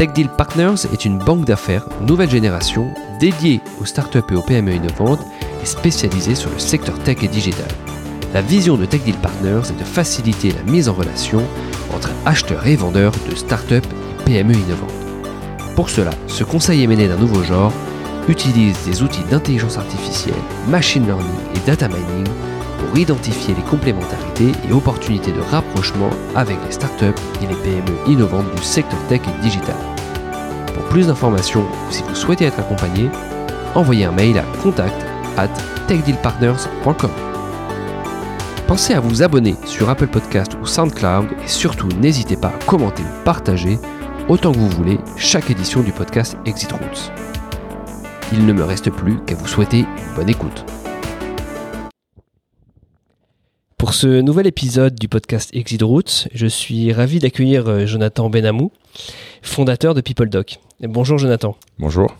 Tech Deal Partners est une banque d'affaires nouvelle génération dédiée aux startups et aux PME innovantes et spécialisée sur le secteur tech et digital. La vision de Tech Deal Partners est de faciliter la mise en relation entre acheteurs et vendeurs de startups et PME innovantes. Pour cela, ce conseil émené d'un nouveau genre utilise des outils d'intelligence artificielle, machine learning et data mining pour identifier les complémentarités et opportunités de rapprochement avec les startups et les PME innovantes du secteur tech et digital. Pour plus d'informations ou si vous souhaitez être accompagné, envoyez un mail à contact at techdealpartners.com. Pensez à vous abonner sur Apple Podcast ou SoundCloud et surtout n'hésitez pas à commenter ou partager autant que vous voulez chaque édition du podcast Exit Routes. Il ne me reste plus qu'à vous souhaiter une bonne écoute. Pour ce nouvel épisode du podcast Exit Routes, je suis ravi d'accueillir euh, Jonathan Benamou, fondateur de PeopleDoc. Bonjour Jonathan. Bonjour.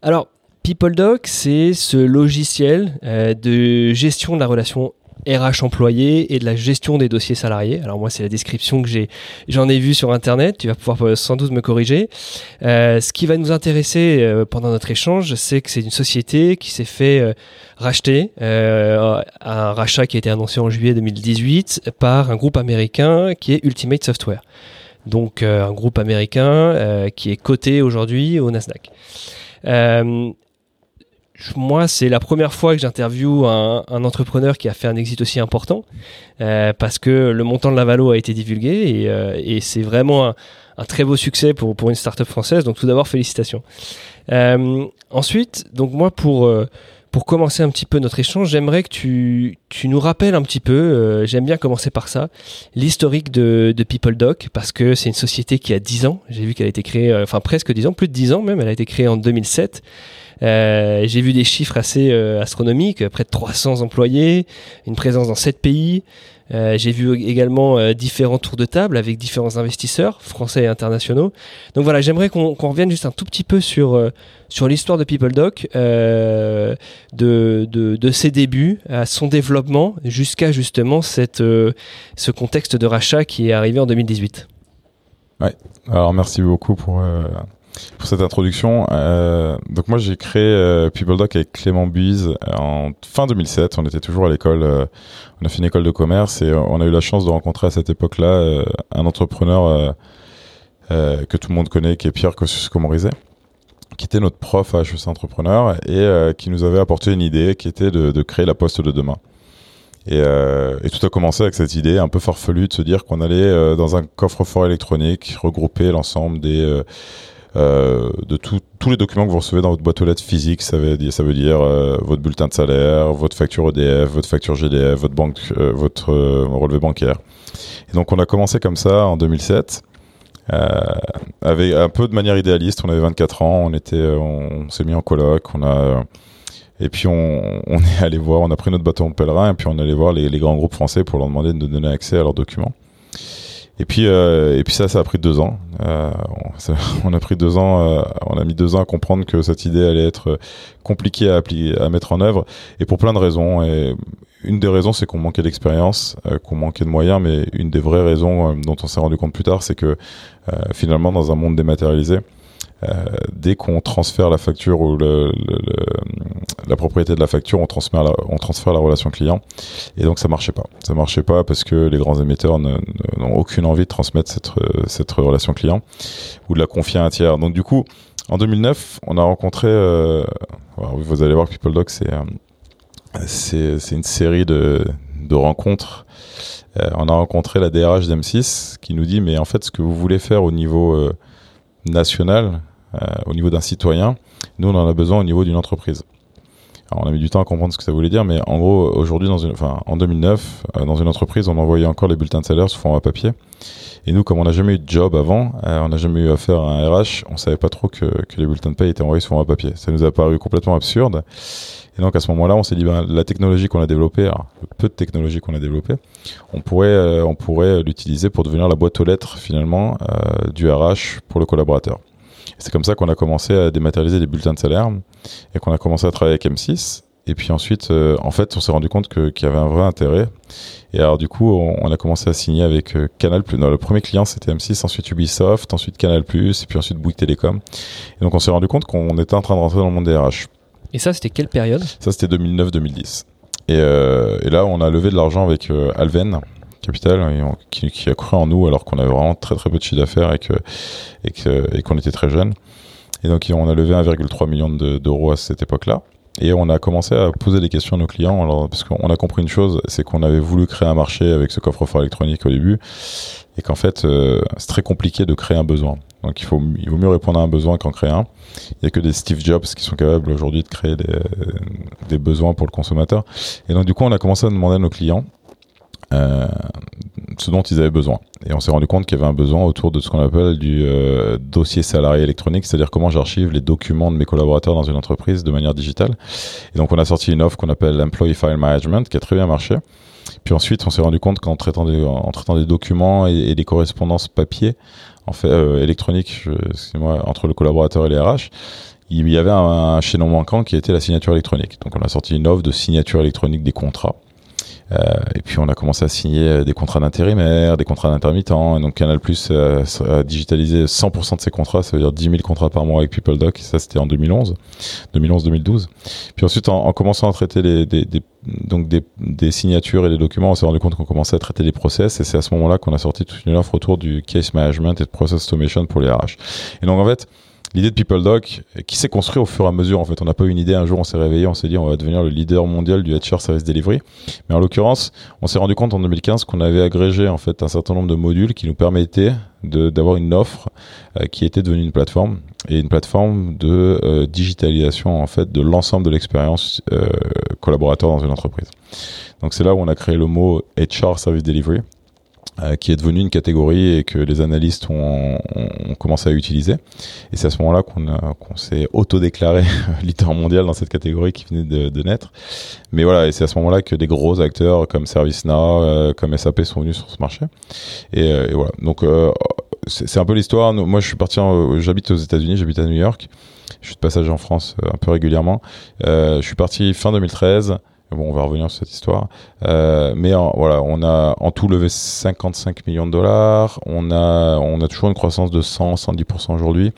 Alors, PeopleDoc, c'est ce logiciel euh, de gestion de la relation RH employé et de la gestion des dossiers salariés. Alors moi, c'est la description que j'ai, j'en ai vu sur Internet. Tu vas pouvoir euh, sans doute me corriger. Euh, ce qui va nous intéresser euh, pendant notre échange, c'est que c'est une société qui s'est fait euh, racheter, euh, un rachat qui a été annoncé en juillet 2018 par un groupe américain qui est Ultimate Software. Donc un groupe américain qui est coté aujourd'hui au Nasdaq moi, c'est la première fois que j'interviewe un, un, entrepreneur qui a fait un exit aussi important, euh, parce que le montant de la valo a été divulgué et, euh, et c'est vraiment un, un, très beau succès pour, pour une startup française. Donc tout d'abord, félicitations. Euh, ensuite, donc moi, pour euh, pour commencer un petit peu notre échange, j'aimerais que tu, tu nous rappelles un petit peu, euh, j'aime bien commencer par ça, l'historique de, de PeopleDoc, parce que c'est une société qui a 10 ans. J'ai vu qu'elle a été créée, enfin presque 10 ans, plus de 10 ans même, elle a été créée en 2007. Euh, j'ai vu des chiffres assez euh, astronomiques, près de 300 employés, une présence dans 7 pays. Euh, j'ai vu également différents tours de table avec différents investisseurs français et internationaux. Donc voilà, j'aimerais qu'on qu revienne juste un tout petit peu sur sur l'histoire de PeopleDoc, de, de, de ses débuts à son développement jusqu'à justement cette ce contexte de rachat qui est arrivé en 2018. Ouais. Alors merci beaucoup pour pour cette introduction. Euh, donc moi j'ai créé euh, PeopleDoc avec Clément Buise en fin 2007. On était toujours à l'école, euh, on a fait une école de commerce et on a eu la chance de rencontrer à cette époque-là euh, un entrepreneur euh, que tout le monde connaît, qui est Pierre Kosciusko-Morizet qui était notre prof à HEC Entrepreneur et qui nous avait apporté une idée qui était de, de créer la poste de demain. Et, euh, et, tout a commencé avec cette idée un peu farfelue de se dire qu'on allait euh, dans un coffre-fort électronique regrouper l'ensemble des euh, euh, de tous les documents que vous recevez dans votre boîte aux lettres physique. Ça veut dire, euh, votre bulletin de salaire, votre facture EDF, votre facture GDF, votre banque, euh, votre relevé bancaire. Et donc on a commencé comme ça en 2007. avec un peu de manière idéaliste, on avait 24 ans, on était, on, s'est mis en coloc, on a et puis on, on, est allé voir, on a pris notre bâton pèlerin et puis on est allé voir les, les, grands groupes français pour leur demander de nous donner accès à leurs documents. Et puis, euh, et puis ça, ça a pris deux ans. Euh, on, a pris deux ans, euh, on a mis deux ans à comprendre que cette idée allait être compliquée à, appliquer, à mettre en œuvre, et pour plein de raisons. Et une des raisons, c'est qu'on manquait d'expérience, qu'on manquait de moyens, mais une des vraies raisons dont on s'est rendu compte plus tard, c'est que finalement, dans un monde dématérialisé, dès qu'on transfère la facture ou le, le, le, la propriété de la facture, on transfère la, on transfère la relation client. Et donc ça marchait pas. Ça marchait pas parce que les grands émetteurs n'ont aucune envie de transmettre cette, cette relation client ou de la confier à un tiers. Donc du coup, en 2009, on a rencontré, euh, vous allez voir PeopleDoc, c'est euh, c'est une série de, de rencontres. on a rencontré la DRH d'M6 qui nous dit mais en fait ce que vous voulez faire au niveau national, au niveau d'un citoyen, nous on en a besoin au niveau d'une entreprise. Alors, on a mis du temps à comprendre ce que ça voulait dire, mais en gros, aujourd'hui, dans une, enfin, en 2009, euh, dans une entreprise, on envoyait encore les bulletins de salaire sous format papier. Et nous, comme on n'a jamais eu de job avant, euh, on n'a jamais eu affaire à un RH, on savait pas trop que, que les bulletins de paie étaient envoyés sous format papier. Ça nous a paru complètement absurde. Et donc à ce moment-là, on s'est dit, ben, la technologie qu'on a développée, alors, le peu de technologie qu'on a développée, on pourrait, euh, on pourrait l'utiliser pour devenir la boîte aux lettres finalement du RH pour le collaborateur. C'est comme ça qu'on a commencé à dématérialiser les bulletins de salaire et qu'on a commencé à travailler avec M6. Et puis ensuite, euh, en fait, on s'est rendu compte qu'il y avait un vrai intérêt. Et alors du coup, on, a commencé à signer avec euh, Canal+. Non, le premier client c'était M6, ensuite Ubisoft, ensuite Canal+, et puis ensuite Bouygues Télécom. Et donc on s'est rendu compte qu'on était en train de rentrer dans le monde des RH. Et ça, c'était quelle période? Ça, c'était 2009-2010. Et, euh, et, là, on a levé de l'argent avec Alven, Capital qui, a cru en nous alors qu'on avait vraiment très très peu de chiffre d'affaires et et qu'on était très jeune. Et donc on a levé 1,3 million d'euros à cette époque-là. Et on a commencé à poser des questions à nos clients, alors, parce qu'on a compris une chose, c'est qu'on avait voulu créer un marché avec ce coffre-fort électronique au début, et qu'en fait, euh, c'est très compliqué de créer un besoin. Donc il, vaut mieux répondre à un besoin qu'en créer un. Il n'y a que des Steve Jobs qui sont capables aujourd'hui de créer des, besoins pour le consommateur. Et donc du coup, on a commencé à demander à nos clients ce dont ils avaient besoin. Et on s'est rendu compte qu'il y avait un besoin autour de ce qu'on appelle du euh, dossier salarié électronique, c'est-à-dire comment j'archive les documents de mes collaborateurs dans une entreprise de manière digitale. Et donc on a sorti une offre qu'on appelle Employee File Management, qui a très bien marché. Puis ensuite, on s'est rendu compte qu'en traitant des, en traitant des documents et, des correspondances papier, en fait, euh, électronique, moi entre le collaborateur et les RH, il y avait un, un chaînon manquant qui était la signature électronique. Donc on a sorti une offre de signature électronique des contrats. Euh, et puis on a commencé à signer euh, des contrats d'intérimaire, des contrats d'intermittents. Donc Canal Plus euh, a digitalisé 100% de ses contrats, ça veut dire 10 000 contrats par mois avec PeopleDoc. Ça c'était en 2011, 2011-2012. Puis ensuite en, commençant à traiter les, des, des donc des, des, signatures et des documents, on s'est rendu compte qu'on commençait à traiter les process et c'est à ce moment-là qu'on a sorti toute une offre autour du case management et de process automation pour les RH. Et donc en fait, l'idée de PeopleDoc qui s'est construit au fur et à mesure. En fait, on n'a pas eu une idée. Un jour, on s'est réveillé, on s'est dit, on va devenir le leader mondial du HR Service Delivery. Mais en l'occurrence, on s'est rendu compte en 2015 qu'on avait agrégé en fait un certain nombre de modules qui nous permettaient d'avoir une offre euh, qui était devenue une plateforme et une plateforme de euh, digitalisation en fait de l'ensemble de l'expérience euh, collaborateur dans une entreprise. Donc c'est là où on a créé le mot HR Service Delivery qui est devenu une catégorie et que les analystes ont, ont, commencé à utiliser. Et c'est à ce moment-là qu'on qu'on s'est auto-déclaré leader mondial dans cette catégorie qui venait de, de naître. Mais voilà, et c'est à ce moment-là que des gros acteurs comme ServiceNow, euh, comme SAP sont venus sur ce marché. Et, euh, et voilà. Donc euh, c'est un peu l'histoire. Moi, je suis parti, j'habite aux États-Unis, j'habite à New York. Je suis de passage en France un peu régulièrement. je suis parti fin 2013. Bon, on va revenir sur cette histoire. Euh, mais voilà, on a en tout levé 55 millions de dollars. On a, on a toujours une croissance de 100, 110% aujourd'hui.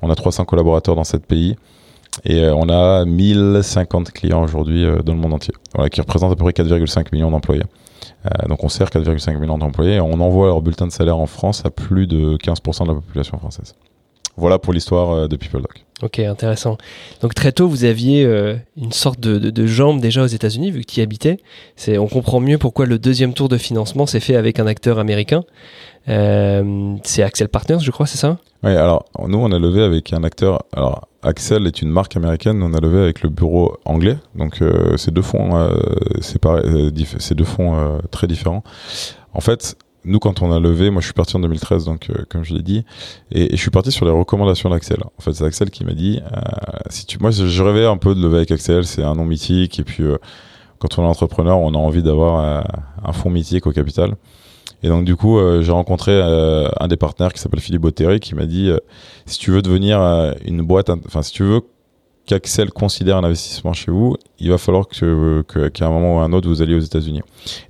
On a 300 collaborateurs dans cette pays. Et euh, on a 1050 clients aujourd'hui euh, dans le monde entier, voilà, qui représentent à peu près 4,5 millions d'employés. Donc on sert 4,5 millions d'employés on envoie leur bulletin de salaire en France à plus de 15% de la population française. Voilà pour l'histoire de PeopleDoc. Ok, intéressant. Donc très tôt, vous aviez euh, une sorte de, de, jambe déjà aux États-Unis, vu que tu y habitais. C'est, on comprend mieux pourquoi le deuxième tour de financement s'est fait avec un acteur américain. Euh, c'est Axel Partners, je crois, c'est ça? Oui, alors nous, on a levé avec un acteur. Alors, Axel est une marque américaine, on a levé avec le bureau anglais. Donc, euh, c'est deux fonds, euh, c'est deux fonds très différents. En fait, nous, quand on a levé, moi je suis parti en 2013, donc euh, comme je l'ai dit, et, je suis parti sur les recommandations d'Axel. En fait, c'est Axel qui m'a dit, euh, si tu, moi je, rêvais un peu de lever avec Axel, c'est un nom mythique, et puis euh, quand on est entrepreneur, on a envie d'avoir un fonds mythique au capital. Et donc du coup, j'ai rencontré un des partenaires qui s'appelle Philippe Botteré, qui m'a dit, si tu veux devenir une boîte, enfin si tu veux qu'Axel considère un investissement chez vous, il va falloir que, qu'à un moment ou à un autre, vous alliez aux États-Unis.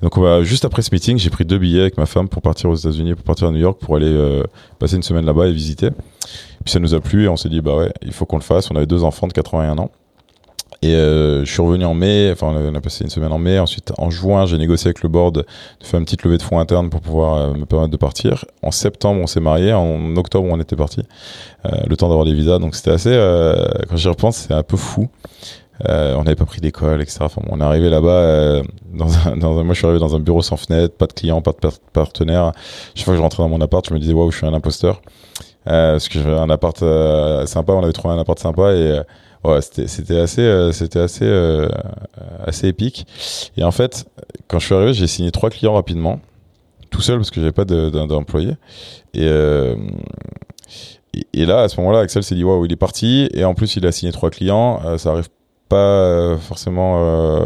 Donc, on va, juste après ce meeting, j'ai pris deux billets avec ma femme pour partir aux États-Unis, pour partir à New York, pour aller euh, passer une semaine là-bas et visiter. Puis ça nous a plu et on s'est dit, bah ouais, il faut qu'on le fasse. On avait deux enfants de 81 ans. Et euh, je suis revenu en mai, enfin on a, passé une semaine en mai, ensuite en juin j'ai négocié avec le board de faire une petite levée de fonds interne pour pouvoir euh, me permettre de partir. En septembre on s'est marié, en octobre on était parti, euh, le temps d'avoir des visas, donc c'était assez, quand j'y repense c'est un peu fou. on n'avait pas pris d'école, etc. Enfin, on est arrivé là-bas dans un, moi je suis arrivé dans un bureau sans fenêtre, pas de clients, pas de partenaires. Chaque fois que je rentrais dans mon appart, je me disais waouh, je suis un imposteur. Parce que j'avais un appart sympa, on avait trouvé un appart sympa et ouais, c'était assez, c'était assez, assez épique. Et en fait, quand je suis arrivé, j'ai signé trois clients rapidement tout seul parce que j'avais pas d'employé. Et, euh, et, là, à ce moment-là, Axel s'est dit waouh, il est parti. Et en plus, il a signé trois clients. Euh, ça arrive pas euh, forcément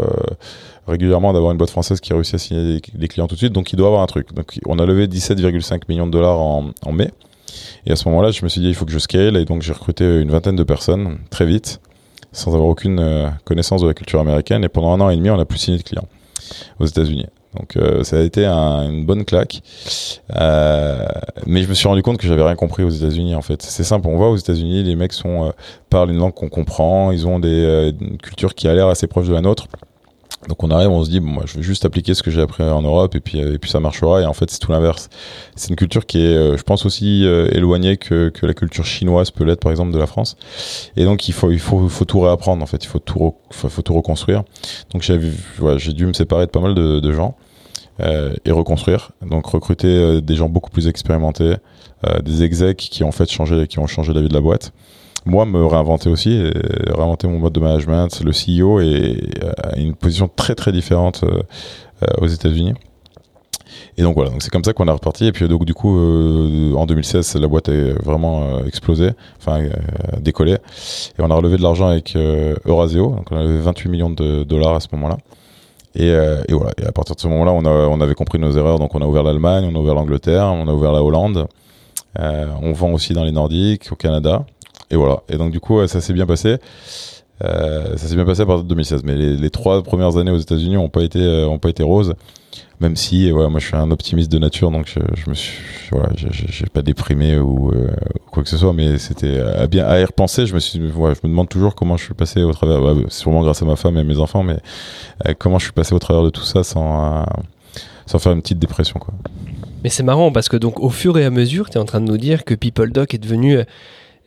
régulièrement d'avoir une boîte française qui réussit à signer des, clients tout de suite. Donc, il doit avoir un truc. Donc, on a levé 17,5 millions de dollars en, en mai. Et à ce moment-là, je me suis dit, il faut que je scale. Et donc, j'ai recruté une vingtaine de personnes très vite, sans avoir aucune connaissance de la culture américaine. Et pendant un an et demi, on n'a plus signé de clients aux États-Unis. Donc euh, ça a été une bonne claque. Euh, mais je me suis rendu compte que j'avais rien compris aux États-Unis en fait. C'est simple, on va aux États-Unis, les mecs euh, parlent une langue qu'on comprend, ils ont une culture qui a l'air assez proche de la nôtre. Donc on arrive, on se dit, bon, moi je vais juste appliquer ce que j'ai appris en Europe et puis, et puis ça marchera. Et en fait, c'est tout l'inverse. C'est une culture qui est, euh, je pense, aussi euh, éloignée que, que la culture chinoise peut l'être, par exemple, de la France. Et donc il faut, il faut, faut tout réapprendre, en fait. Il faut tout, faut, tout reconstruire. Donc j'ai ouais, dû me séparer de pas mal de, de gens euh, et reconstruire. Donc recruter euh, des gens beaucoup plus expérimentés, des execs qui ont fait changé, qui ont changé la vie de la boîte moi me réinventer aussi, réinventer mon mode de management. Le CEO est à une position très très différente euh, euh, aux États-Unis. Et donc voilà, donc c'est comme ça qu'on a reparti. Et puis donc du coup, euh, en 2016, la boîte a vraiment explosé, enfin décollé. Et on a relevé de l'argent avec Eurasio, donc on a levé 28 millions de dollars à ce moment-là. Et, et, voilà. Et à partir de ce moment-là, on, on avait compris nos erreurs, donc on a ouvert l'Allemagne, on a ouvert l'Angleterre, on a ouvert la Hollande. on vend aussi dans les Nordiques, au Canada. Et voilà. Et donc du coup, ça s'est bien passé. Euh, ça s'est bien passé à partir de 2016, mais les, trois premières années aux États-Unis ont pas été euh, ont pas été roses. Même si, ouais, moi je suis un optimiste de nature, donc je, je me suis, voilà, j'ai pas déprimé ou euh, quoi que ce soit, mais c'était à bien à y repenser. Je me suis, ouais, je me demande toujours comment je suis passé au travers, bah, sûrement grâce à ma femme et mes enfants, mais comment je suis passé au travers de tout ça sans sans faire une petite dépression, quoi. Mais c'est marrant parce que donc au fur et à mesure, tu es en train de nous dire que People Doc est devenu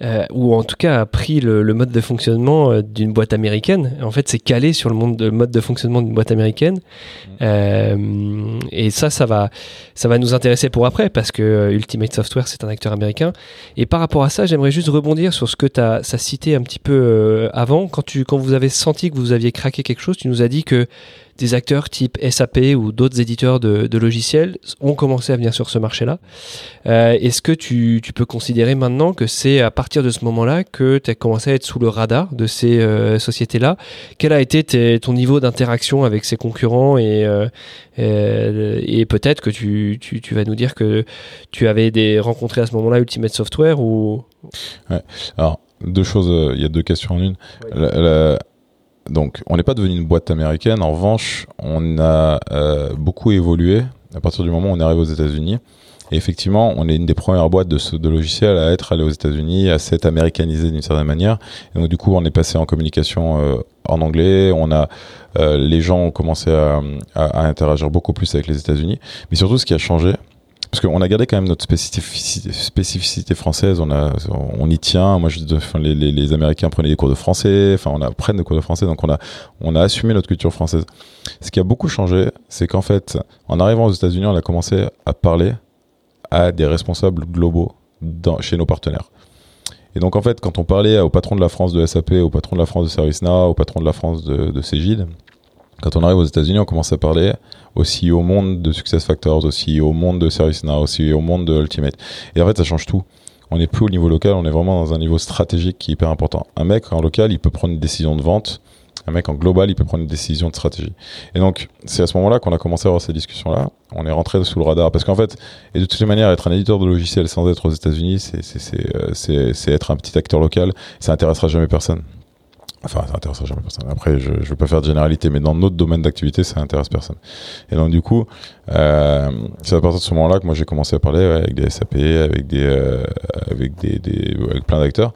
euh, ou en tout cas a pris le, mode de fonctionnement euh, d'une boîte américaine. En fait, c'est calé sur le, monde de, mode de fonctionnement d'une boîte américaine. Mm. Euh, et ça, ça va, ça va nous intéresser pour après parce que Ultimate Software, c'est un acteur américain. Et par rapport à ça, j'aimerais juste rebondir sur ce que tu as, cité un petit peu avant. Quand, tu, quand vous avez senti que vous aviez craqué quelque chose, tu nous as dit que des acteurs type SAP ou d'autres éditeurs de, logiciels ont commencé à venir sur ce marché-là. Euh, est-ce que tu, peux considérer maintenant que c'est à partir de ce moment-là que tu as commencé à être sous le radar de ces euh, sociétés-là? Quel a été ton niveau d'interaction avec ces concurrents et, euh, et peut-être que tu, vas nous dire que tu avais des, rencontré à ce moment-là Ultimate Software ou... Alors, deux choses, il y a deux questions en une. Donc, on n'est pas devenu une boîte américaine. En revanche, on a euh, beaucoup évolué à partir du moment où on est arrivé aux États-Unis. Et effectivement, on est une des premières boîtes de, de logiciels à être allé aux États-Unis, à s'être américanisé d'une certaine manière. Et donc, du coup, on est passé en communication euh, en anglais. On a euh, les gens ont commencé à, à, interagir beaucoup plus avec les États-Unis. Mais surtout, ce qui a changé, parce qu'on a gardé quand même notre spécificité, française. On a, on y tient. Moi, je, les, Américains prenaient des cours de français. Enfin, on apprend des cours de français. Donc, on a, on a assumé notre culture française. Ce qui a beaucoup changé, c'est qu'en fait, en arrivant aux États-Unis, on a commencé à parler à des responsables globaux chez nos partenaires. Et donc, en fait, quand on parlait au patron de la France de SAP, au patron de la France de ServiceNow, au patron de la France de, de Cégide, quand on arrive aux États-Unis, on commence à parler aussi au monde de SuccessFactors, aussi au monde de ServiceNow, aussi au monde de Ultimate. Et en fait, ça change tout. On n'est plus au niveau local, on est vraiment dans un niveau stratégique qui est hyper important. Un mec en local, il peut prendre une décision de vente. Un mec en global, il peut prendre une décision de stratégie. Et donc, c'est à ce moment-là qu'on a commencé à avoir ces discussions-là. On est rentré sous le radar. Parce qu'en fait, et de toutes les manières, être un éditeur de logiciels sans être aux États-Unis, c'est euh, être un petit acteur local. Ça intéressera jamais personne. Enfin, ça intéresse jamais personne. Après, je ne veux pas faire de généralité, mais dans notre domaine d'activité, ça intéresse personne. Et donc, du coup, euh, c'est à partir de ce moment-là que moi j'ai commencé à parler avec des SAP, avec des, euh, avec des, des, avec plein d'acteurs,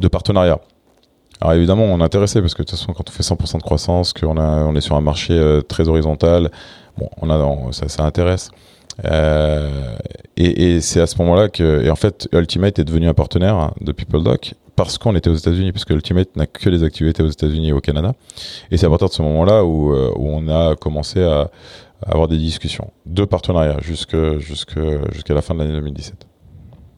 de partenariat. Alors évidemment, on est intéressé parce que de toute façon, quand on fait 100% de croissance, qu'on a, on est sur un marché euh, très horizontal, bon, on a, ça, ça intéresse. Euh, et, et c'est à ce moment-là que, et en fait, Ultimate est devenu un partenaire de PeopleDoc parce qu'on était aux États-Unis, parce que Ultimate n'a que des activités aux États-Unis et au Canada. Et c'est à partir de ce moment-là où, où on a commencé à, avoir des discussions de partenariat jusqu'à la fin de l'année 2017.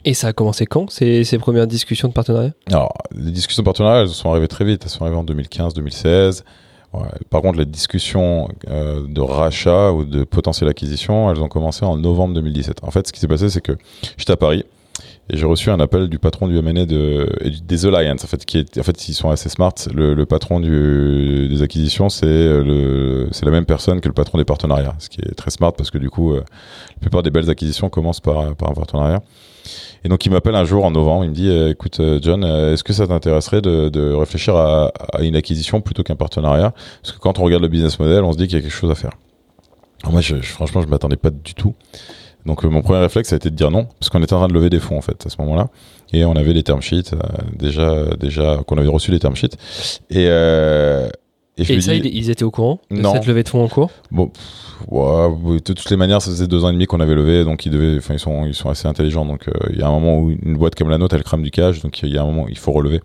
Et ça a commencé quand, ces, ces premières discussions de partenariat Alors, les discussions de partenariat, elles sont arrivées très vite. Elles sont arrivées en 2015, 2016. Par contre, les discussions euh, de rachat ou de potentielle acquisition, elles ont commencé en novembre 2017. En fait, ce qui s'est passé, c'est que j'étais à Paris et j'ai reçu un appel du patron du M&A de, des Alliance, en fait, qui est, en fait, ils sont assez smart. Le, le patron du, des acquisitions, c'est le, c'est la même personne que le patron des partenariats, ce qui est très smart parce que du coup, euh, la plupart des belles acquisitions commencent par, par un partenariat. Et donc il m'appelle un jour en novembre, il me dit euh, écoute euh, John, euh, est-ce que ça t'intéresserait de, de, réfléchir à, à, une acquisition plutôt qu'un partenariat? Parce que quand on regarde le business model, on se dit qu'il y a quelque chose à faire. Alors moi, je, franchement, je m'attendais pas du tout. Donc mon premier réflexe a été de dire non, parce qu'on était en train de lever des fonds en fait à ce moment-là, et on avait les term sheets déjà, déjà qu'on avait reçu les term sheets. Et, et, je et ça, ils étaient au courant de non. cette levée de fonds en cours? Bon, Ouais, de toutes les manières, ça faisait deux ans et demi qu'on avait levé, donc ils devaient, enfin ils sont, ils sont assez intelligents. Donc euh, il y a un moment où une boîte comme la nôtre, elle crame du cash, donc il y a un moment où il faut relever.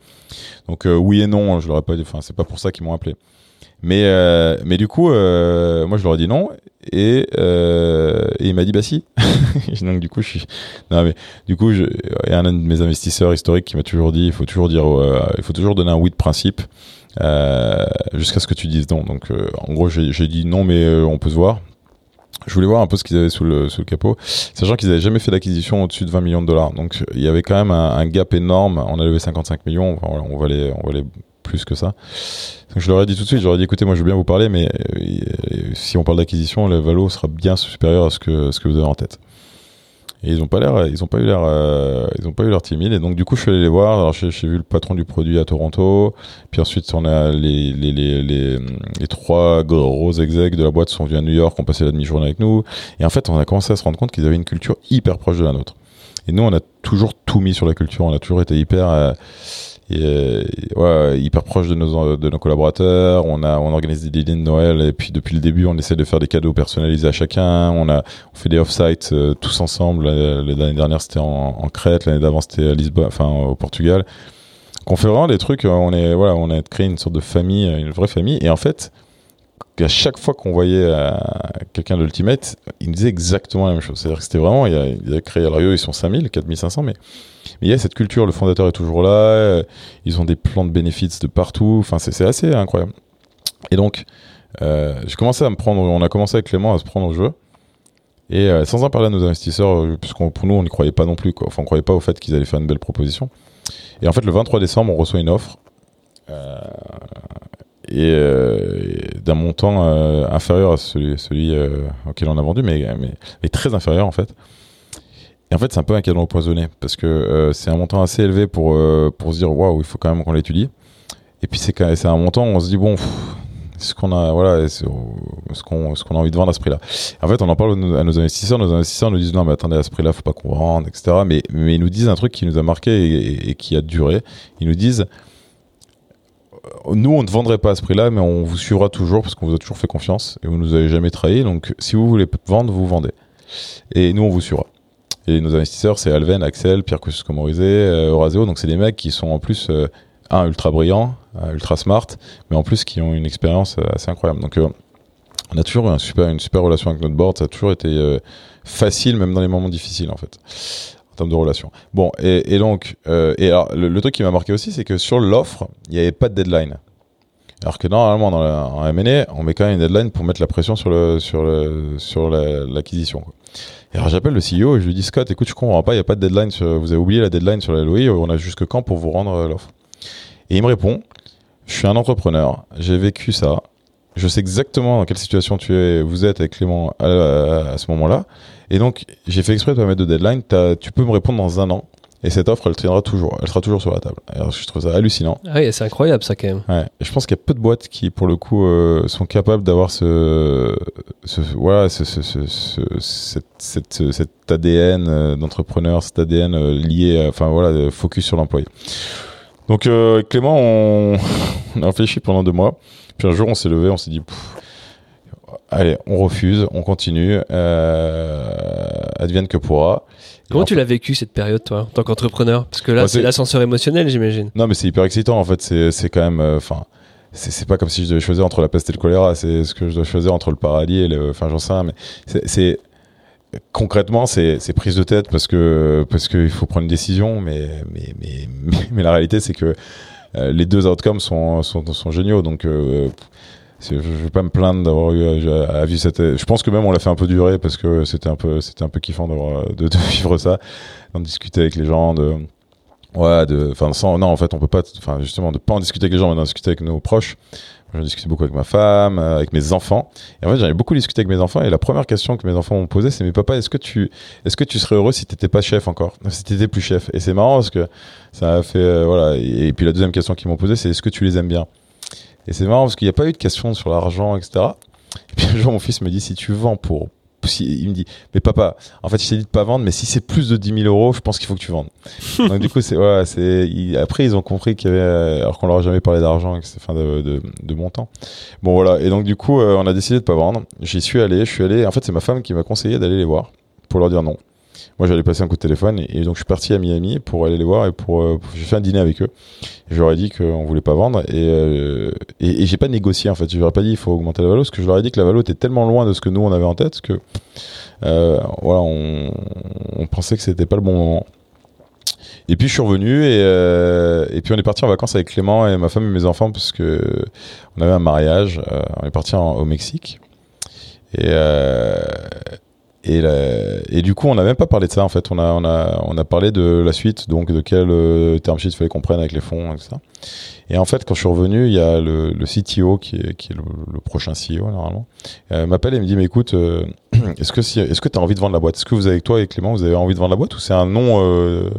Donc euh, oui et non, je leur ai pas, enfin c'est pas pour ça qu'ils m'ont appelé. Mais euh, mais du coup, moi je leur ai dit non et, et il m'a dit bah si. donc du coup je non mais du coup je, il y a un de mes investisseurs historiques qui m'a toujours dit, il faut toujours dire, il faut toujours donner un oui de principe. Euh, jusqu'à ce que tu dises non. Donc, euh, en gros, j'ai dit non, mais euh, on peut se voir. Je voulais voir un peu ce qu'ils avaient sous le, sous le capot, sachant qu'ils n'avaient jamais fait d'acquisition au-dessus de 20 millions de dollars. Donc, il y avait quand même un, gap énorme. On a levé 55 millions. On valait, on valait plus que ça. Donc, je leur ai dit tout de suite, ai dit, écoutez, moi, je veux bien vous parler, mais si on parle d'acquisition, le valo sera bien supérieur à ce que, ce que vous avez en tête. Et ils ont pas l'air, ils ont pas eu l'air, euh, ils ont pas eu l'air timides. Et donc du coup, je suis allé les voir. Alors j'ai, vu le patron du produit à Toronto. Puis ensuite, on a les les, les trois gros execs de la boîte sont venus à New York, ont passé la demi-journée avec nous. Et en fait, on a commencé à se rendre compte qu'ils avaient une culture hyper proche de la nôtre. Et nous, on a toujours tout mis sur la culture. On a toujours été hyper euh, ouais, hyper proche de nos de nos collaborateurs. On a on organise des dîners de Noël et puis depuis le début on essaie de faire des cadeaux personnalisés à chacun. On a on fait des off-sites euh, tous ensemble. L'année dernière c'était en, Crète, l'année d'avant c'était à Lisbonne, enfin au Portugal. Qu'on fait vraiment des trucs. On est voilà, on a créé une sorte de famille, une vraie famille. Et en fait, à chaque fois qu'on voyait euh, quelqu'un de l'Ultimate, il nous disait exactement la même chose. C'est-à-dire que c'était vraiment, il a, il a créé, alors eux, ils sont 5000, 4500, mais, mais il y a cette culture, le fondateur est toujours là, euh, ils ont des plans de bénéfices de partout, enfin, c'est assez incroyable. Et donc, euh, j'ai à me prendre, on a commencé avec Clément à se prendre au jeu, et euh, sans en parler à nos investisseurs, puisqu'on pour nous, on n'y croyait pas non plus. Enfin, on croyait pas au fait qu'ils allaient faire une belle proposition. Et en fait, le 23 décembre, on reçoit une offre. Euh, et euh, d'un montant euh, inférieur à celui, euh, auquel on a vendu, mais, très inférieur en fait. Et en fait, c'est un peu un cadeau empoisonné parce que c'est un montant assez élevé pour, pour se dire waouh, il faut quand même qu'on l'étudie. Et puis c'est un montant où on se dit bon, ce qu'on a voilà ce qu'on qu'on a envie de vendre à ce prix-là? En fait, on en parle à nos investisseurs, nos investisseurs nous disent non mais attendez à ce prix-là, faut pas qu'on vende, etc. Mais mais ils nous disent un truc qui nous a marqué et, qui a duré. Ils nous disent nous, on ne vendrait pas à ce prix-là, mais on vous suivra toujours parce qu'on vous a toujours fait confiance et vous nous avez jamais trahi. Donc, si vous voulez vendre, vous vendez. Et nous, on vous suivra. Et nos investisseurs, c'est Alven, Axel, Pierre Kosciusko-Morizet, euh, Euraseo. Donc, c'est des mecs qui sont en plus, euh, un, ultra brillants, ultra smart, mais en plus qui ont une expérience euh, assez incroyable. Donc, on a toujours un super, une super relation avec notre board. Ça a toujours été facile, même dans les moments difficiles, en fait en termes de relation. Bon, et, et donc, euh, et alors, le, truc qui m'a marqué aussi, c'est que sur l'offre, il n'y avait pas de deadline. Alors que normalement, dans la, en M&A, on met quand même une deadline pour mettre la pression sur le sur le sur l'acquisition. Et alors j'appelle le CEO et je lui dis Scott, écoute, je comprends pas, il n'y a pas de deadline. Sur, vous avez oublié la deadline sur la LOI. On a jusque quand pour vous rendre euh, l'offre? Et il me répond Je suis un entrepreneur, j'ai vécu ça. Je sais exactement dans quelle situation tu es, vous êtes avec Clément à, à ce moment-là. Et donc, j'ai fait exprès de pas mettre de deadline. Tu peux me répondre dans un an. Et cette offre, elle tiendra toujours. Elle sera toujours sur la table. Alors, je trouve ça hallucinant. Ah oui, c'est incroyable, ça, quand même. Ouais. Et je pense qu'il y a peu de boîtes qui, pour le coup, euh, sont capables d'avoir ce, ce, voilà, ce, ce, ce, cet, cet, cet ADN euh, d'entrepreneur, cet ADN euh, lié, enfin, voilà, focus sur l'employé. Donc, Clément, on, on a réfléchi pendant deux mois. Puis un jour, on s'est levé, on s'est dit, allez, on refuse, on continue, euh, advienne que pourra. Comment tu l'as vécu cette période, toi, en tant qu'entrepreneur? Parce que là, Bah, c'est l'ascenseur émotionnel, j'imagine. Non, mais c'est hyper excitant en fait. C'est quand même. euh, Enfin, c'est c'est pas comme si je devais choisir entre la peste et le choléra. C'est ce que je dois choisir entre le paradis et le. Enfin, j'en sais rien, mais c'est-. Concrètement, c'est prise de tête parce que parce qu'il faut prendre une décision, mais mais mais mais, mais la réalité c'est que euh, les deux outcomes sont sont, sont géniaux. Donc euh, je je vais pas me plaindre d'avoir eu à, à vivre cette. Je pense que même on l'a fait un peu durer parce que c'était un peu c'était un peu kiffant d'avoir de, vivre ça, d'en discuter avec les gens, de Ouais, de, enfin, non, en fait, on peut pas, enfin, justement, de pas en discuter avec les gens, mais d'en discuter avec nos proches. J'en discutais beaucoup avec ma femme, euh, avec mes enfants. Et en fait, j'avais beaucoup discuté avec mes enfants. Et la première question que mes enfants m'ont posée, c'est, mais papa, est-ce que tu, est-ce que tu serais heureux si t'étais pas chef encore? Si t'étais plus chef? Et c'est marrant parce que ça a fait, euh, voilà. Et puis la deuxième question qu'ils m'ont posée, c'est, est-ce que tu les aimes bien? Et c'est marrant parce qu'il n'y a pas eu de question sur l'argent, etc. Et puis un jour, mon fils me dit, si tu vends pour, il me dit, mais papa, en fait, je t'ai dit de pas vendre, mais si c'est plus de 10 000 euros, je pense qu'il faut que tu vendes. Donc du coup, c'est ouais, c'est il- après ils ont compris qu'il y avait euh, alors qu'on leur a jamais parlé d'argent, que c'est fin de, de de montant. Bon voilà, et donc du coup, euh, on a décidé de pas vendre. J'y suis allé, je suis allé. En fait, c'est ma femme qui m'a conseillé d'aller les voir pour leur dire non. Moi, j'allais passer un coup de téléphone et, donc je suis parti à Miami pour aller les voir et pour, euh, pour- j'ai fait un dîner avec eux. Je leur ai dit qu'on voulait pas vendre et euh, et, j'ai pas négocié en fait. Je leur ai pas dit il faut augmenter la valo parce que je leur ai dit que la valo était tellement loin de ce que nous on avait en tête que euh, voilà, on, pensait que c'était pas le bon moment. Et puis je suis revenu et, euh, et puis on est parti en vacances avec Clément et ma femme et mes enfants parce que on avait un mariage. on est parti au Mexique et et, la- et du coup on n'a même pas parlé de ça en fait. On a on a on a parlé de la suite donc de quel euh, term sheet fallait qu'on prenne avec les fonds etc. Et en fait quand je suis revenu il y a le, le CTO qui est qui est le, prochain CEO normalement euh, m'appelle et me dit mais écoute euh, est-ce que si est-ce que tu as envie de vendre la boîte? Est-ce que vous avec toi et Clément vous avez envie de vendre la boîte ou c'est un nom euh,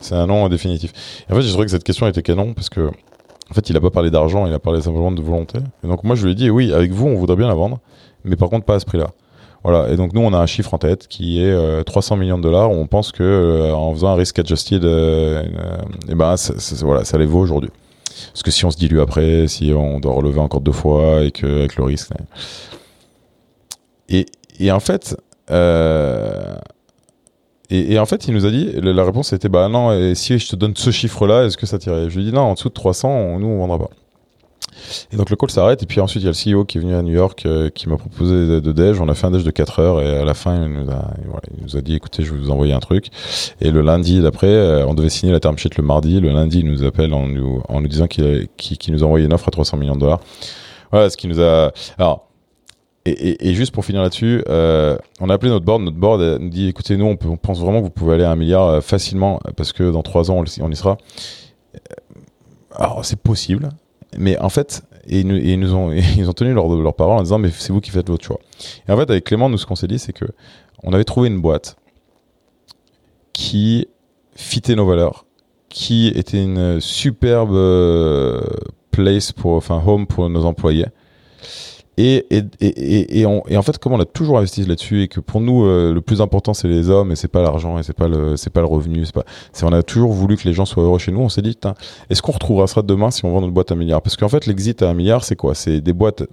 c'est un nom définitif? Et en fait, j'ai trouvé que cette question était canon parce que, en fait, il a pas parlé d'argent, il a parlé simplement de volonté. Et donc, moi, je lui ai dit, oui, avec vous, on voudrait bien la vendre, mais par contre, pas à ce prix-là. Voilà. Et donc, nous, on a un chiffre en tête qui est euh, 300 millions de dollars. On pense que, euh, en faisant un risk adjusted, euh, euh, eh ben, voilà, ça les vaut aujourd'hui. Parce que si on se dilue après, si on doit relever encore deux fois et que, avec le risque. Et, et en fait, euh, et, et en fait, il nous a dit, la réponse était bah non, et si je te donne ce chiffre-là, est-ce que ça t'irait? Je lui ai dit non, en dessous de 300, on- nous on vendra pas. Et donc le call s'arrête, et puis ensuite il y a le CEO qui est venu à New York euh, qui m'a proposé de, déj. On a fait un déj de 4 heures, et à la fin il nous a, dit écoutez, je vais vous envoyer un truc. Et le lundi d'après, euh, on devait signer la term sheet le mardi. Le lundi, il nous appelle en nous, disant qu'il nous a envoyé une offre à 300 millions de dollars. Voilà, ce qui nous a. Alors, et, juste pour finir là-dessus, euh, on a appelé notre board. Notre board nous dit écoutez, nous, on, pense vraiment que vous pouvez aller à un milliard facilement parce que dans trois ans, on, y sera. Alors, c'est possible, mais en fait, et ils nous, et ils nous ont, ils ont tenu leur, leur parole en disant mais c'est vous qui faites votre choix. Et en fait, avec Clément, nous, ce qu'on s'est dit, c'est que on avait trouvé une boîte qui fitait nos valeurs, qui était une superbe euh, place pour, enfin, home pour nos employés. Et, et, et, et, on- et en fait, comme on a toujours investi là-dessus et que pour nous, euh, le plus important, c'est les hommes et c'est pas l'argent et c'est pas le, c'est pas le revenu, c'est pas, c'est, on a toujours voulu que les gens soient heureux chez nous. On s'est dit, est-ce qu'on retrouvera ça demain si on vend notre boîte à un milliard? Parce qu'en fait, l'exit à un milliard, c'est quoi? C'est des boîtes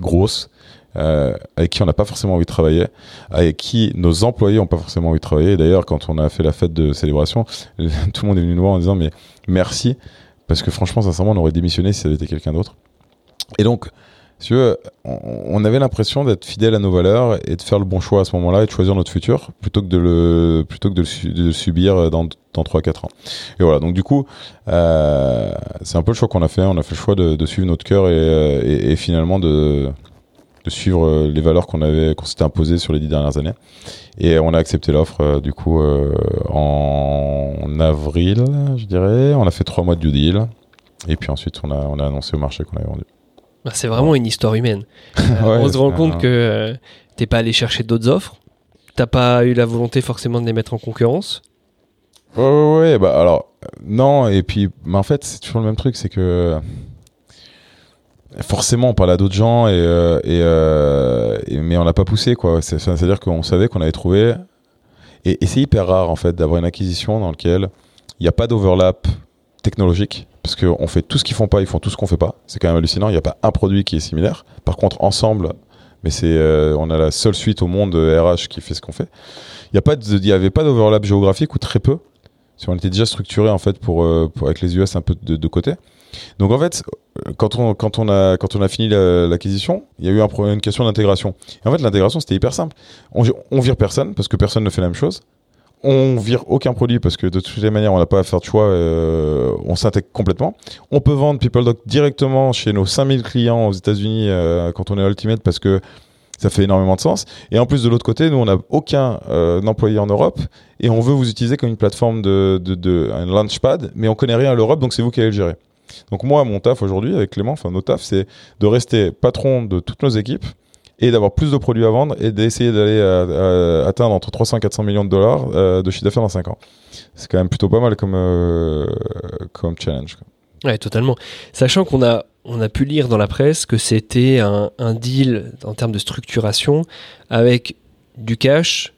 grosses, euh, avec qui on n'a pas forcément envie de travailler, avec qui nos employés n'ont pas forcément envie de travailler. D'ailleurs, quand on a fait la fête de célébration, tout le monde est venu nous voir en disant, mais merci, parce que franchement, sincèrement, on aurait démissionné si ça avait été quelqu'un d'autre. Et donc, tu veux, on, avait l'impression d'être fidèle à nos valeurs et de faire le bon choix à ce moment-là et de choisir notre futur plutôt que de le, plutôt que de le, subir dans, dans 3-4 ans. Et voilà, donc du coup, euh, c'est un peu le choix qu'on a fait. On a fait le choix de, de suivre notre cœur et, euh, et finalement de, de suivre euh, les valeurs qu'on avait, qu'on s'était imposées sur les dix dernières années. Et on a accepté l'offre, euh, du coup, euh, en avril, je dirais. On a fait trois mois de due deal. Et puis ensuite, on a, on a annoncé au marché qu'on avait vendu. Bah, c'est vraiment une histoire humaine. Euh, Ouais, on se rend compte un- que euh, t'es pas allé chercher d'autres offres. T'as pas eu la volonté forcément de les mettre en concurrence. Ouais, ouais, ouais, bah alors, euh, non, et puis, mais en fait, c'est toujours le même truc, c'est que forcément, on parle à d'autres gens, et, euh, et, euh, et- mais on n'a pas poussé, quoi. C'est- C'est-à-dire qu'on savait qu'on avait trouvé, et, et c'est hyper rare, en fait, d'avoir une acquisition dans laquelle il n'y a pas d'overlap technologique, parce qu'on fait tout ce qu'ils font pas, ils font tout ce qu'on fait pas. C'est quand même hallucinant, il n'y a pas un produit qui est similaire. Par contre, ensemble, mais c'est, euh, on a la seule suite au monde euh, RH qui fait ce qu'on fait. il n'y avait pas d'overlap géographique ou très peu. Si on était déjà structuré en fait pour, pour avec les US un peu de, côté. Donc en fait, quand on, quand on, a, quand on a fini l'acquisition, il y a eu un, une question d'intégration. En fait, l'intégration, c'était hyper simple. On, on vire personne parce que personne ne fait la même chose. On vire aucun produit parce que de toutes les manières, on n'a pas à faire de choix. Euh, on s'intègre complètement. On peut vendre PeopleDoc directement chez nos 5000 clients aux États-Unis euh, quand on est Ultimate parce que ça fait énormément de sens. Et en plus, de l'autre côté, nous, on n'a aucun euh, employé en Europe et on veut vous utiliser comme une plateforme de, de, de un launchpad, mais on connaît rien à l'Europe, donc c'est vous qui allez le gérer. Donc moi, mon taf aujourd'hui avec Clément, enfin nos taf, c'est de rester patron de toutes nos équipes et d'avoir plus de produits à vendre et d'essayer d'aller atteindre entre 300 et 400 millions de dollars euh, de chiffre d'affaires dans 5 ans. C'est quand même plutôt pas mal comme, euh, comme challenge. Ouais, totalement. Sachant qu'on a, on a pu lire dans la presse que c'était un, un deal en termes de structuration avec du cash,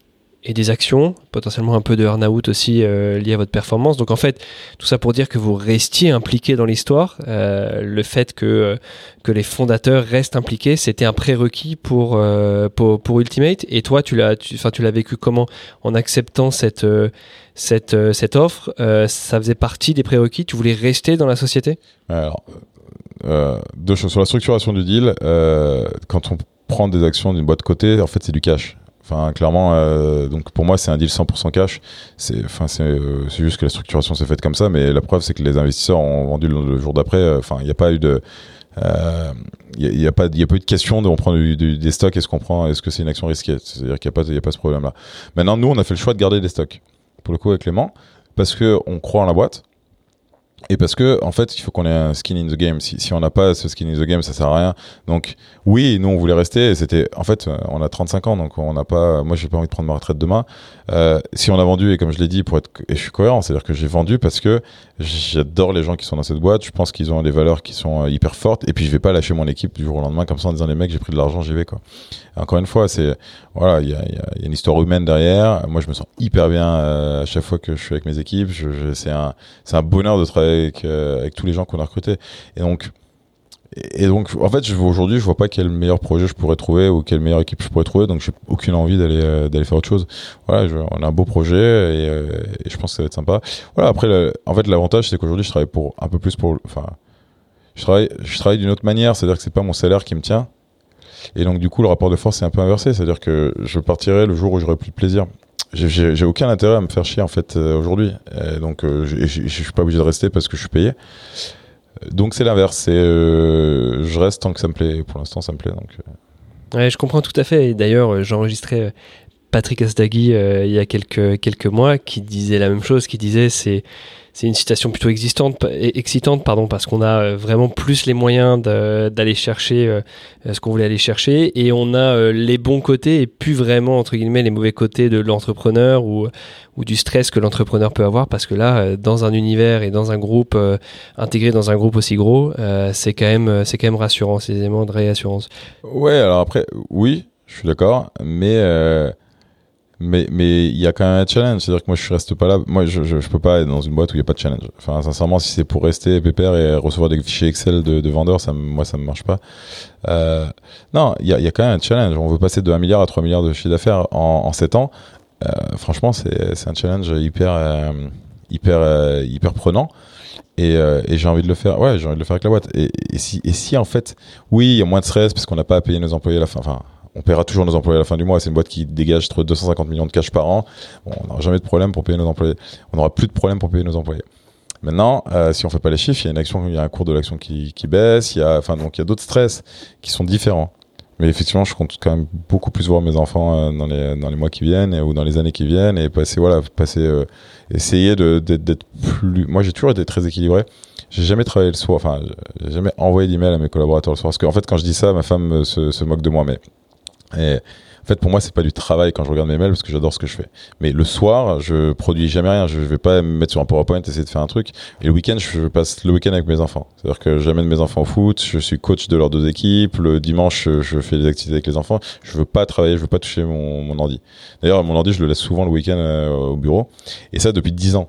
et des actions, potentiellement un peu de earn-out aussi euh, lié à votre performance. Donc en fait, tout ça pour dire que vous restiez impliqué dans l'histoire. Euh, le fait que, euh, que les fondateurs restent impliqués, c'était un prérequis pour, pour, pour, Ultimate. Et toi, tu l'as tu, tu l'as vécu comment En acceptant cette, cette, cette offre, ça faisait partie des prérequis? Tu voulais rester dans la société? Alors, deux choses. Sur la structuration du deal, quand on prend des actions d'une boîte côté, en fait, c'est du cash. Enfin, clairement, euh, donc pour moi, c'est un deal 100% cash. C'est, enfin, c'est, euh, juste que la structuration s'est faite comme ça, mais la preuve, c'est que les investisseurs ont vendu le, jour d'après. Euh, enfin, il n'y a pas eu de, il euh, y, a, pas, il y a pas eu de question de on prend du, des stocks, est-ce qu'on prend, est-ce que c'est une action risquée? C'est-à-dire qu'il n'y a pas, il y a pas ce problème-là. Maintenant, nous, on a fait le choix de garder des stocks. Pour le coup, avec Clément, parce que on croit en la boîte et parce que, en fait, il faut qu'on ait un skin in the game. Si, si on n'a pas ce skin in the game, ça sert à rien. Donc, oui, nous, on voulait rester. C'était, en fait, on a 35 ans, donc on n'a pas, moi, j'ai pas envie de prendre ma retraite demain. Euh, si on a vendu, et comme je l'ai dit, pour être, et je suis cohérent, c'est-à-dire que j'ai vendu parce que j'adore les gens qui sont dans cette boîte. Je pense qu'ils ont des valeurs qui sont euh, hyper fortes. Et puis, je vais pas lâcher mon équipe du jour au lendemain comme ça en disant les mecs, j'ai pris de l'argent, j'y vais, quoi. encore une fois, c'est, voilà, il y a, y a, une histoire humaine derrière. Moi, je me sens hyper bien euh, à chaque fois que je suis avec mes équipes. C'est un, c'est un bonheur de travailler avec, tous les gens qu'on a recrutés. Et donc, et donc, en fait, aujourd'hui, je vois pas quel meilleur projet je pourrais trouver ou quelle meilleure équipe je pourrais trouver. Donc, j'ai aucune envie d'aller euh, faire autre chose. Voilà, on a un beau projet et, euh, et, je pense que ça va être sympa. Voilà. Après, en fait, l'avantage, c'est qu'aujourd'hui, je travaille pour un peu plus pour, enfin, je travaille, je travaille d'une autre manière. C'est-à-dire que c'est pas mon salaire qui me tient. Et donc, du coup, le rapport de force est un peu inversé. C'est-à-dire que je partirai le jour où j'aurai plus de plaisir j'ai aucun intérêt à me faire chier en fait euh, aujourd'hui. Donc euh, je suis pas obligé de rester parce que je suis payé. Donc c'est l'inverse. C'est euh, je reste tant que ça me plaît. Pour l'instant, ça me plaît. Donc. Je comprends tout à fait. D'ailleurs, j'ai enregistré Patrick Asdaghi il y a quelques quelques mois qui disait la même chose. Qui disait c'est c'est une situation plutôt existante, excitante pardon, parce qu'on a euh, vraiment plus les moyens d'aller chercher euh, ce qu'on voulait aller chercher et on a euh, les bons côtés et plus vraiment entre guillemets les mauvais côtés de l'entrepreneur ou, du stress que l'entrepreneur peut avoir parce que là dans un univers et dans un groupe intégré dans un groupe aussi gros c'est quand même c'est quand même rassurant des éléments de réassurance ouais alors après oui je suis d'accord mais mais mais il y a quand même un challenge. C'est à dire que moi je reste pas là. Moi je, je, je peux pas être dans une boîte où il y a pas de challenge. Enfin sincèrement si c'est pour rester pépère et recevoir des fichiers Excel de, de vendeurs ça moi ça me marche pas. Euh, non il y a, y a quand même un challenge. On veut passer de 1 milliard à 3 milliards de chiffre d'affaires en, en 7 ans. Euh, franchement c'est c'est un challenge hyper euh, hyper euh, hyper prenant. Et, euh, et j'ai envie de le faire. Ouais j'ai envie de le faire avec la boîte. Et, si et si en fait oui il y a moins de stress parce qu'on n'a pas à payer nos employés à la fin on paiera toujours nos employés à la fin du mois. C'est une boîte qui dégage entre 250 millions de cash par an. on n'aura jamais de problème pour payer nos employés. On n'aura plus de problème pour payer nos employés. Maintenant, euh, si on fait pas les chiffres, il y a une action, il y a un cours de l'action qui, qui baisse. Il y a, enfin, donc il y a d'autres stress qui sont différents. Mais effectivement, je compte quand même beaucoup plus voir mes enfants euh, dans les dans les mois qui viennent ou dans les années qui viennent et passer voilà, passer euh, essayer de d'être plus. Moi, j'ai toujours été très équilibré. J'ai jamais travaillé le soir. Enfin, j'ai jamais envoyé d'email à mes collaborateurs le soir. Parce qu'en fait, quand je dis ça, ma femme se, se moque de moi. Mais et en fait, pour moi, c'est pas du travail quand je regarde mes mails parce que j'adore ce que je fais. Mais le soir, je produis jamais rien. Je vais pas me mettre sur un PowerPoint essayer de faire un truc. Et le week-end, je passe le week-end avec mes enfants. C'est-à-dire que j'amène mes enfants au foot. Je suis coach de leurs deux équipes. Le dimanche, je fais des activités avec les enfants. Je veux pas travailler. Je veux pas toucher mon, ordi. D'ailleurs, mon ordi, je le laisse souvent le week-end euh, au bureau. Et ça depuis 10 ans.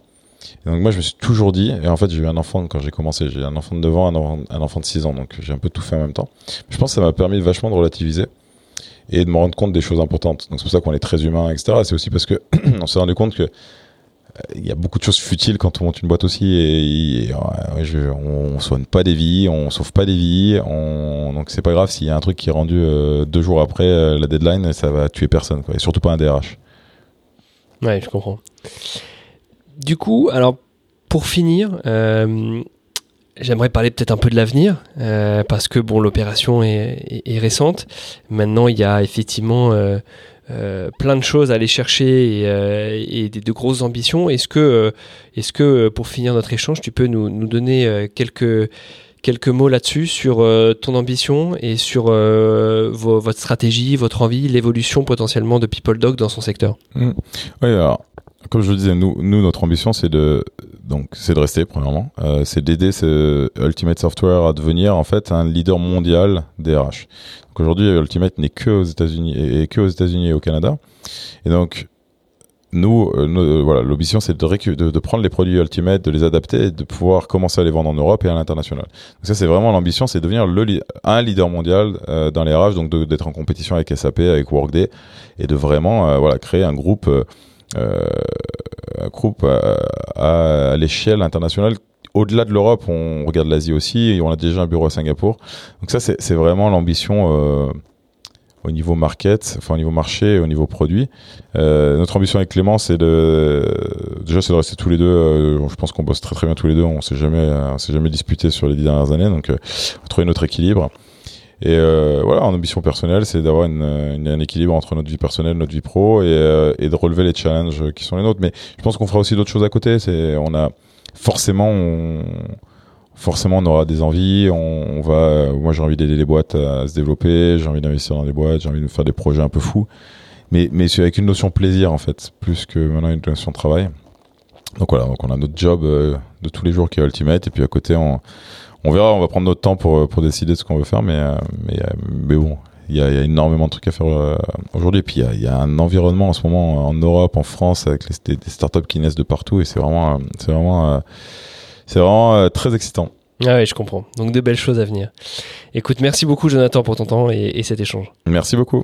donc moi, je me suis toujours dit, et en fait, j'ai eu un enfant quand j'ai commencé. J'ai un enfant de 9 ans, un enfant, un enfant de 6 ans. Donc j'ai un peu tout fait en même temps. Je pense que ça m'a permis vachement de relativiser et de me rendre compte des choses importantes. Donc c'est pour ça qu'on est très humain, etc. C'est aussi parce que on s'est rendu compte que il y a beaucoup de choses futiles quand on monte une boîte aussi et, on, soigne pas des vies, on sauve pas des vies, on, donc c'est pas grave s'il y a un truc qui est rendu deux jours après la deadline, ça va tuer personne, et surtout pas un DRH. Ouais, je comprends. Du coup, alors pour finir, euh, j'aimerais parler peut-être un peu de l'avenir, euh, parce que bon, l'opération est, récente. Maintenant, il y a effectivement euh, plein de choses à aller chercher et, de, grosses ambitions. Est-ce que, est-ce que pour finir notre échange, tu peux nous, donner quelques quelques mots là-dessus sur ton ambition et sur votre stratégie, votre envie, l'évolution potentiellement de People Dog dans son secteur? Mmh. Oui, alors comme je le disais, nous, nous notre ambition, c'est de, donc, c'est de rester, premièrement. Euh, c'est d'aider ce Ultimate Software à devenir, en fait, un leader mondial DRH. Donc, aujourd'hui, Ultimate n'est que aux États-Unis et, que aux États-Unis et au Canada. Et donc, nous, euh, euh, voilà, l'ambition, c'est de, de, de, prendre les produits Ultimate, de les adapter et de pouvoir commencer à les vendre en Europe et à l'international. Donc, ça, c'est vraiment l'ambition, c'est de devenir le, un leader mondial dans les RH, donc d'être en compétition avec SAP, avec Workday, et de vraiment, voilà, créer un groupe euh, groupe à, l'échelle internationale au-delà de l'Europe, on regarde l'Asie aussi et on a déjà un bureau à Singapour. Donc ça, c'est vraiment l'ambition euh, au niveau market, enfin au niveau marché, au niveau produit. Euh, notre ambition avec Clément, c'est de déjà c'est de rester tous les deux. je pense qu'on bosse très très bien tous les deux. On s'est jamais, on s'est jamais disputé sur les dix dernières années, donc trouver notre équilibre. Et euh, voilà, en ambition personnelle, c'est d'avoir une, un équilibre entre notre vie personnelle, notre vie pro, et, euh, et, de relever les challenges qui sont les nôtres. Mais je pense qu'on fera aussi d'autres choses à côté. C'est, on a forcément, on, forcément, on aura des envies. On, on va, moi, j'ai envie d'aider les boîtes à se développer. J'ai envie d'investir dans les boîtes. J'ai envie de faire des projets un peu fous. Mais, mais c'est avec une notion plaisir en fait, plus que maintenant une notion de travail. Donc voilà, donc on a notre job euh, de tous les jours qui est Ultimate, et puis à côté, on on verra, on va prendre notre temps pour, pour décider de ce qu'on veut faire, mais, euh, mais, euh, mais bon, il y, a, y, a, énormément de trucs à faire euh, aujourd'hui. Puis il y, y a, un environnement en ce moment en Europe, en France, avec les, des, startups qui naissent de partout, et c'est vraiment, c'est vraiment, c'est vraiment très excitant. Ah oui, je comprends. Donc de belles choses à venir. Écoute, merci beaucoup Jonathan pour ton temps et, et cet échange. Merci beaucoup.